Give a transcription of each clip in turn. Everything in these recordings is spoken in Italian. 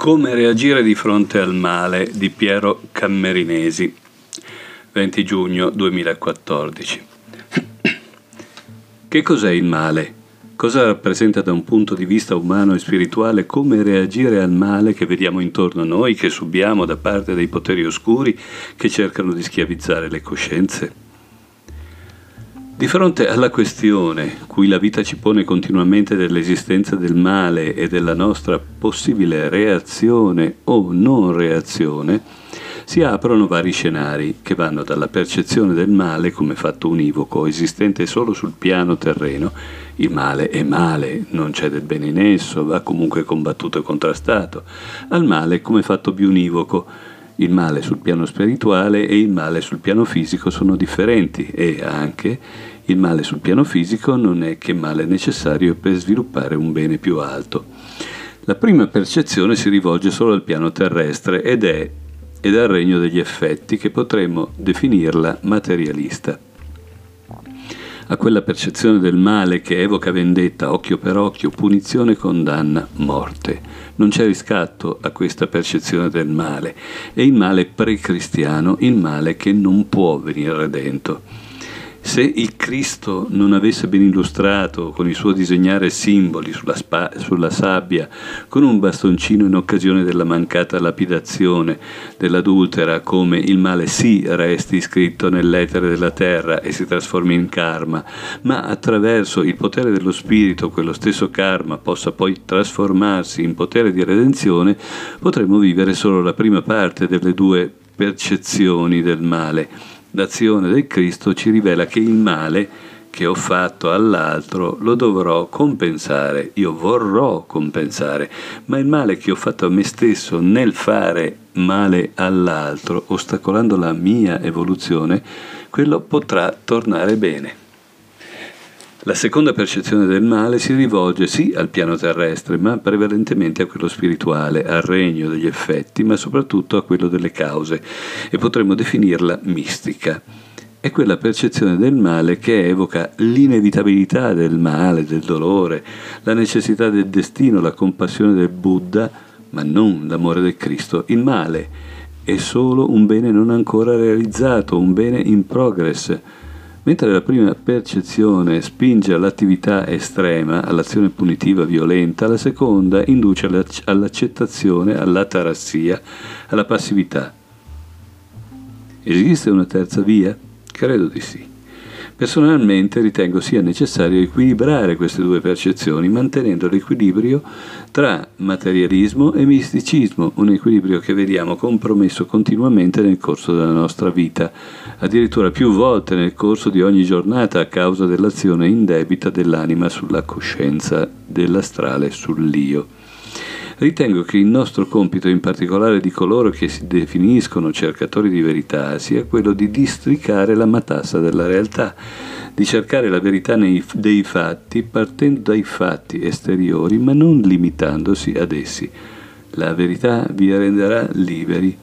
Come reagire di fronte al male di Piero Cammerinesi, 20 giugno 2014. Che cos'è il male? Cosa rappresenta da un punto di vista umano e spirituale come reagire al male che vediamo intorno a noi, che subiamo da parte dei poteri oscuri che cercano di schiavizzare le coscienze? Di fronte alla questione cui la vita ci pone continuamente dell'esistenza del male e della nostra possibile reazione o non reazione, si aprono vari scenari che vanno dalla percezione del male come fatto univoco, esistente solo sul piano terreno, il male è male, non c'è del bene in esso, va comunque combattuto e contrastato, al male come fatto biunivoco, il male sul piano spirituale e il male sul piano fisico sono differenti e anche il male sul piano fisico non è che male necessario per sviluppare un bene più alto. La prima percezione si rivolge solo al piano terrestre ed è ed al regno degli effetti che potremmo definirla materialista. A quella percezione del male che evoca vendetta occhio per occhio, punizione, condanna, morte. Non c'è riscatto a questa percezione del male. È il male pre-cristiano, il male che non può venire redento. Se il Cristo non avesse ben illustrato con il suo disegnare simboli sulla, spa- sulla, sabbia, con un bastoncino in occasione della mancata lapidazione dell'adultera, come il male sì resti scritto nell'etere della terra e si trasformi in karma, ma attraverso il potere dello spirito quello stesso karma possa poi trasformarsi in potere di redenzione, potremmo vivere solo la prima parte delle due percezioni del male l'azione del Cristo ci rivela che il male che ho fatto all'altro lo dovrò compensare, io vorrò compensare, ma il male che ho fatto a me stesso nel fare male all'altro, ostacolando la mia evoluzione, quello potrà tornare bene. La seconda percezione del male si rivolge sì al piano terrestre, ma prevalentemente a quello spirituale, al regno degli effetti, ma soprattutto a quello delle cause, e potremmo definirla mistica. È quella percezione del male che evoca l'inevitabilità del male, del dolore, la necessità del destino, la compassione del Buddha, ma non l'amore del Cristo. Il male è solo un bene non ancora realizzato, un bene in progress Mentre la prima percezione spinge all'attività estrema, all'azione punitiva violenta, la seconda induce all'accettazione, all'atarassia, alla passività. Esiste una terza via? Credo di sì. Personalmente ritengo sia necessario equilibrare queste due percezioni mantenendo l'equilibrio tra materialismo e misticismo, un equilibrio che vediamo compromesso continuamente nel corso della nostra vita, addirittura più volte nel corso di ogni giornata a causa dell'azione indebita dell'anima sulla coscienza, dell'astrale sull'io. Ritengo che il nostro compito, in particolare di coloro che si definiscono cercatori di verità, sia quello di districare la matassa della realtà, di cercare la verità nei, dei fatti partendo dai fatti esteriori, ma non limitandosi ad essi. La verità vi renderà liberi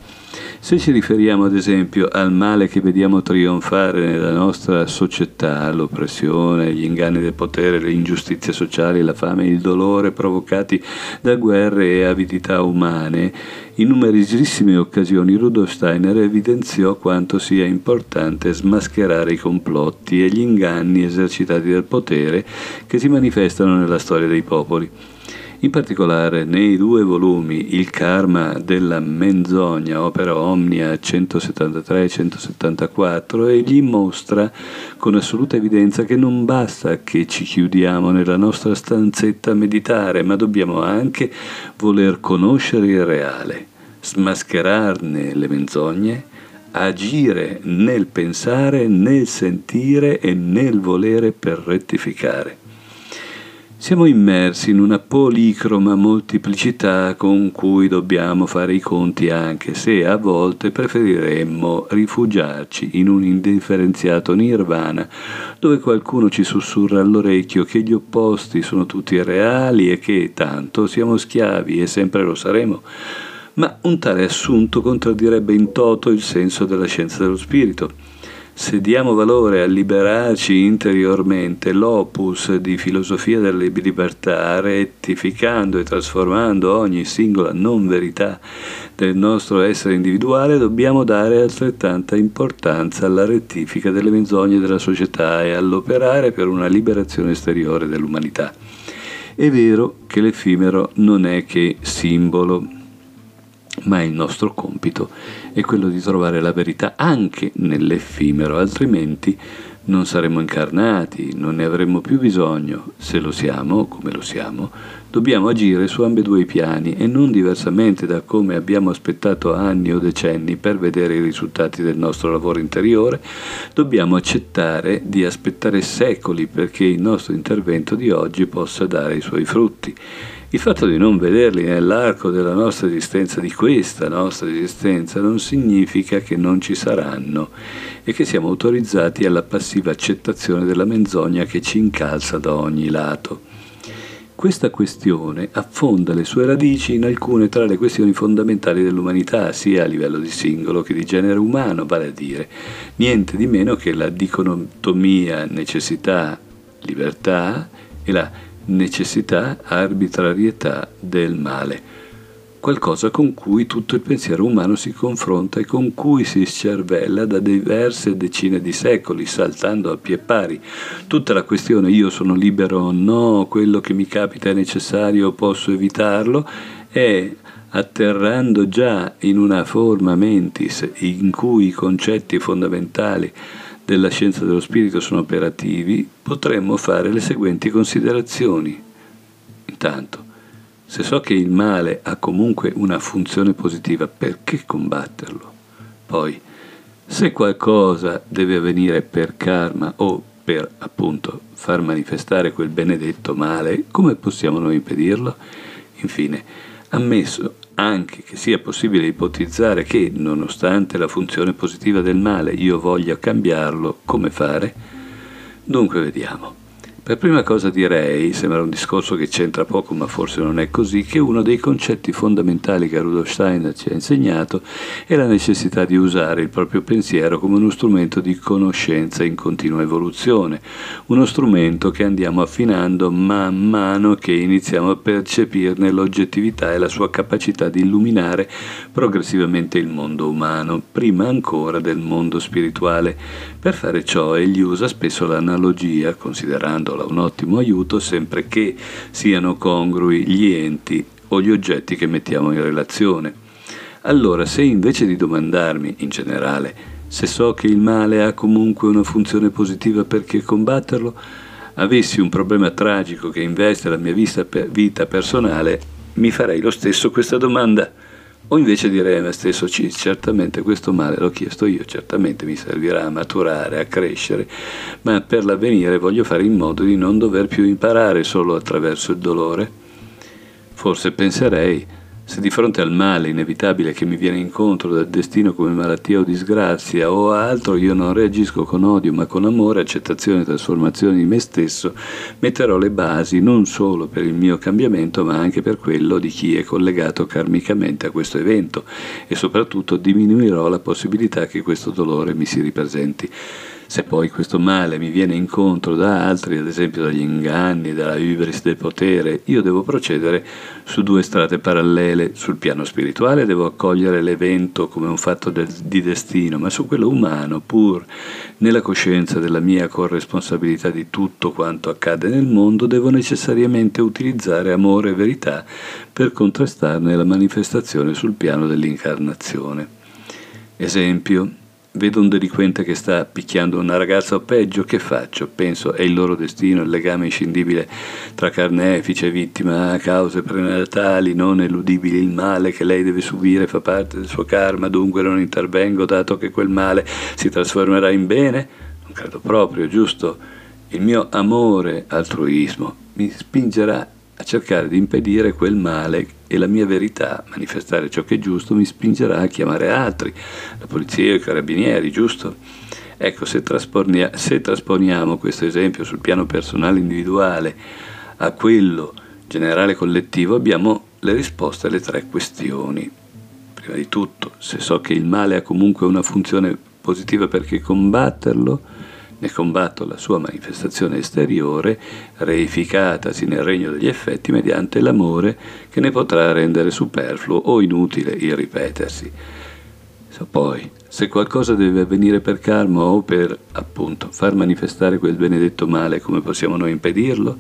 se ci riferiamo ad esempio al male che vediamo trionfare nella nostra società, l'oppressione, gli inganni del potere, le ingiustizie sociali, la fame il dolore provocati da guerre e avidità umane, in numerosissime occasioni Rudolf Steiner evidenziò quanto sia importante smascherare i complotti e gli inganni esercitati dal potere che si manifestano nella storia dei popoli. In particolare nei due volumi Il karma della menzogna, opera Omnia 173-174, egli mostra con assoluta evidenza che non basta che ci chiudiamo nella nostra stanzetta a meditare, ma dobbiamo anche voler conoscere il reale, smascherarne le menzogne, agire nel pensare, nel sentire e nel volere per rettificare. Siamo immersi in una policroma molteplicità con cui dobbiamo fare i conti anche se a volte preferiremmo rifugiarci in un indifferenziato nirvana dove qualcuno ci sussurra all'orecchio che gli opposti sono tutti reali e che tanto siamo schiavi e sempre lo saremo. Ma un tale assunto contraddirebbe in toto il senso della scienza dello spirito se diamo valore a liberarci interiormente, l'opus di filosofia della libertà, rettificando e trasformando ogni singola non verità del nostro essere individuale, dobbiamo dare altrettanta importanza alla rettifica delle menzogne della società e all'operare per una liberazione esteriore dell'umanità. È vero che l'effimero non è che simbolo, ma il nostro compito è quello di trovare la verità anche nell'effimero, altrimenti non saremmo incarnati, non ne avremmo più bisogno. Se lo siamo, come lo siamo, dobbiamo agire su ambedue i piani e non diversamente da come abbiamo aspettato anni o decenni per vedere i risultati del nostro lavoro interiore, dobbiamo accettare di aspettare secoli perché il nostro intervento di oggi possa dare i suoi frutti. Il fatto di non vederli nell'arco della nostra esistenza, di questa nostra esistenza, non significa che non ci saranno e che siamo autorizzati alla passiva accettazione della menzogna che ci incalza da ogni lato. Questa questione affonda le sue radici in alcune tra le questioni fondamentali dell'umanità, sia a livello di singolo che di genere umano, vale a dire niente di meno che la dicotomia necessità-libertà e la necessità, arbitrarietà del male, qualcosa con cui tutto il pensiero umano si confronta e con cui si scervella da diverse decine di secoli, saltando a pie pari. Tutta la questione io sono libero o no, quello che mi capita è necessario posso evitarlo, è atterrando già in una forma mentis in cui i concetti fondamentali della scienza dello spirito sono operativi, potremmo fare le seguenti considerazioni. Intanto, se so che il male ha comunque una funzione positiva, perché combatterlo? Poi, se qualcosa deve avvenire per karma o per appunto far manifestare quel benedetto male, come possiamo noi impedirlo? Infine, ammesso anche che sia possibile ipotizzare che, nonostante la funzione positiva del male, io voglia cambiarlo, come fare? Dunque vediamo. Per prima cosa direi, sembra un discorso che c'entra poco ma forse non è così, che uno dei concetti fondamentali che Rudolf Steiner ci ha insegnato è la necessità di usare il proprio pensiero come uno strumento di conoscenza in continua evoluzione, uno strumento che andiamo affinando man mano che iniziamo a percepirne l'oggettività e la sua capacità di illuminare progressivamente il mondo umano, prima ancora del mondo spirituale. Per fare ciò egli usa spesso l'analogia, considerando parola un ottimo aiuto sempre che siano congrui gli enti o gli oggetti che mettiamo in relazione. Allora, se invece di domandarmi in generale se so che il male ha comunque una funzione positiva perché combatterlo, avessi un problema tragico che investe la mia vita personale, mi farei lo stesso questa domanda. O invece direi a me stesso, sì, certamente questo male l'ho chiesto io, certamente mi servirà a maturare, a crescere, ma per l'avvenire voglio fare in modo di non dover più imparare solo attraverso il dolore. Forse penserei, se di fronte al male inevitabile che mi viene incontro dal destino come malattia o disgrazia o altro, io non reagisco con odio ma con amore, accettazione e trasformazione di me stesso, metterò le basi non solo per il mio cambiamento ma anche per quello di chi è collegato karmicamente a questo evento e soprattutto diminuirò la possibilità che questo dolore mi si ripresenti. Se poi questo male mi viene incontro da altri, ad esempio dagli inganni, dalla hubris del potere, io devo procedere su due strade parallele. Sul piano spirituale devo accogliere l'evento come un fatto del, di destino, ma su quello umano, pur nella coscienza della mia corresponsabilità di tutto quanto accade nel mondo, devo necessariamente utilizzare amore e verità per contrastarne la manifestazione sul piano dell'incarnazione. Esempio, Vedo un delinquente che sta picchiando una ragazza o peggio, che faccio? Penso è il loro destino, il legame inscindibile tra carnefice e vittima, cause prenatali non eludibili, il male che lei deve subire fa parte del suo karma, dunque non intervengo dato che quel male si trasformerà in bene? Non credo proprio, giusto? Il mio amore altruismo mi spingerà a cercare di impedire quel male e la mia verità, manifestare ciò che è giusto, mi spingerà a chiamare altri, la polizia i carabinieri, giusto? Ecco, se, se trasponiamo questo esempio sul piano personale individuale a quello generale collettivo, abbiamo le risposte alle tre questioni. Prima di tutto, se so che il male ha comunque una funzione positiva perché combatterlo ne combatto la sua manifestazione esteriore, reificatasi nel regno degli effetti mediante l'amore che ne potrà rendere superfluo o inutile il ripetersi. Poi, se qualcosa deve avvenire per karma o per, appunto, far manifestare quel benedetto male, come possiamo noi impedirlo?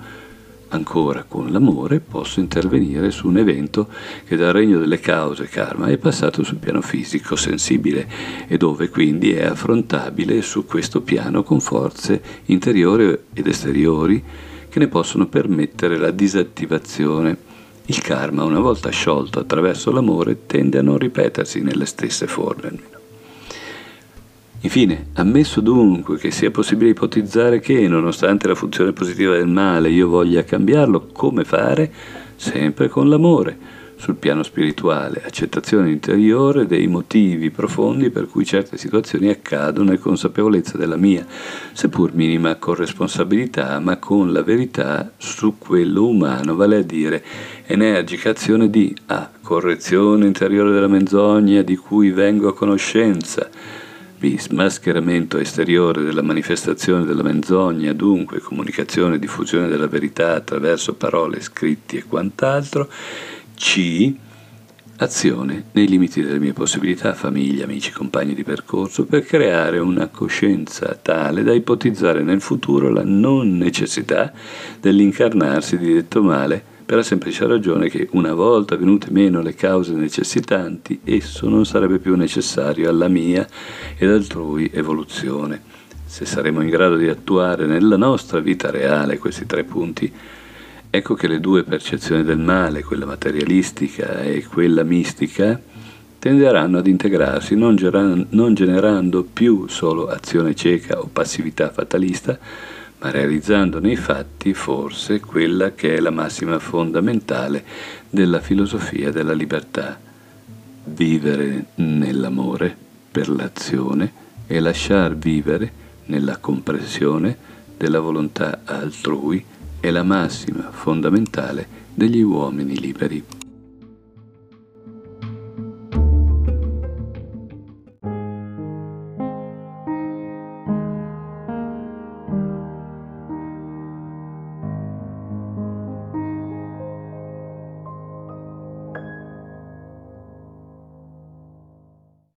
Ancora con l'amore posso intervenire su un evento che dal regno delle cause karma è passato sul piano fisico sensibile e dove quindi è affrontabile su questo piano con forze interiori ed esteriori che ne possono permettere la disattivazione il karma, una volta sciolto attraverso l'amore, tende a non ripetersi nelle stesse forme. Infine, ammesso dunque che sia possibile ipotizzare che, nonostante la funzione positiva del male, io voglia cambiarlo, come fare? Sempre con l'amore sul piano spirituale, accettazione interiore dei motivi profondi per cui certe situazioni accadono e consapevolezza della mia, seppur minima corresponsabilità, ma con la verità su quello umano, vale a dire energica azione di A. Correzione interiore della menzogna di cui vengo a conoscenza. Smascheramento esteriore della manifestazione della menzogna, dunque comunicazione e diffusione della verità attraverso parole, scritti e quant'altro. C. Azione nei limiti delle mie possibilità, famiglia, amici, compagni di percorso, per creare una coscienza tale da ipotizzare nel futuro la non necessità dell'incarnarsi di detto male, per la semplice ragione che una volta venute meno le cause necessitanti, esso non sarebbe più necessario alla mia ed altrui evoluzione. Se saremo in grado di attuare nella nostra vita reale questi tre punti, Ecco che le due percezioni del male, quella materialistica e quella mistica, tenderanno ad integrarsi, non, generando più solo azione cieca o passività fatalista, ma realizzando nei fatti forse quella che è la massima fondamentale della filosofia della libertà, vivere nell'amore per l'azione e lasciar vivere nella comprensione della volontà altrui è la massima fondamentale degli uomini liberi.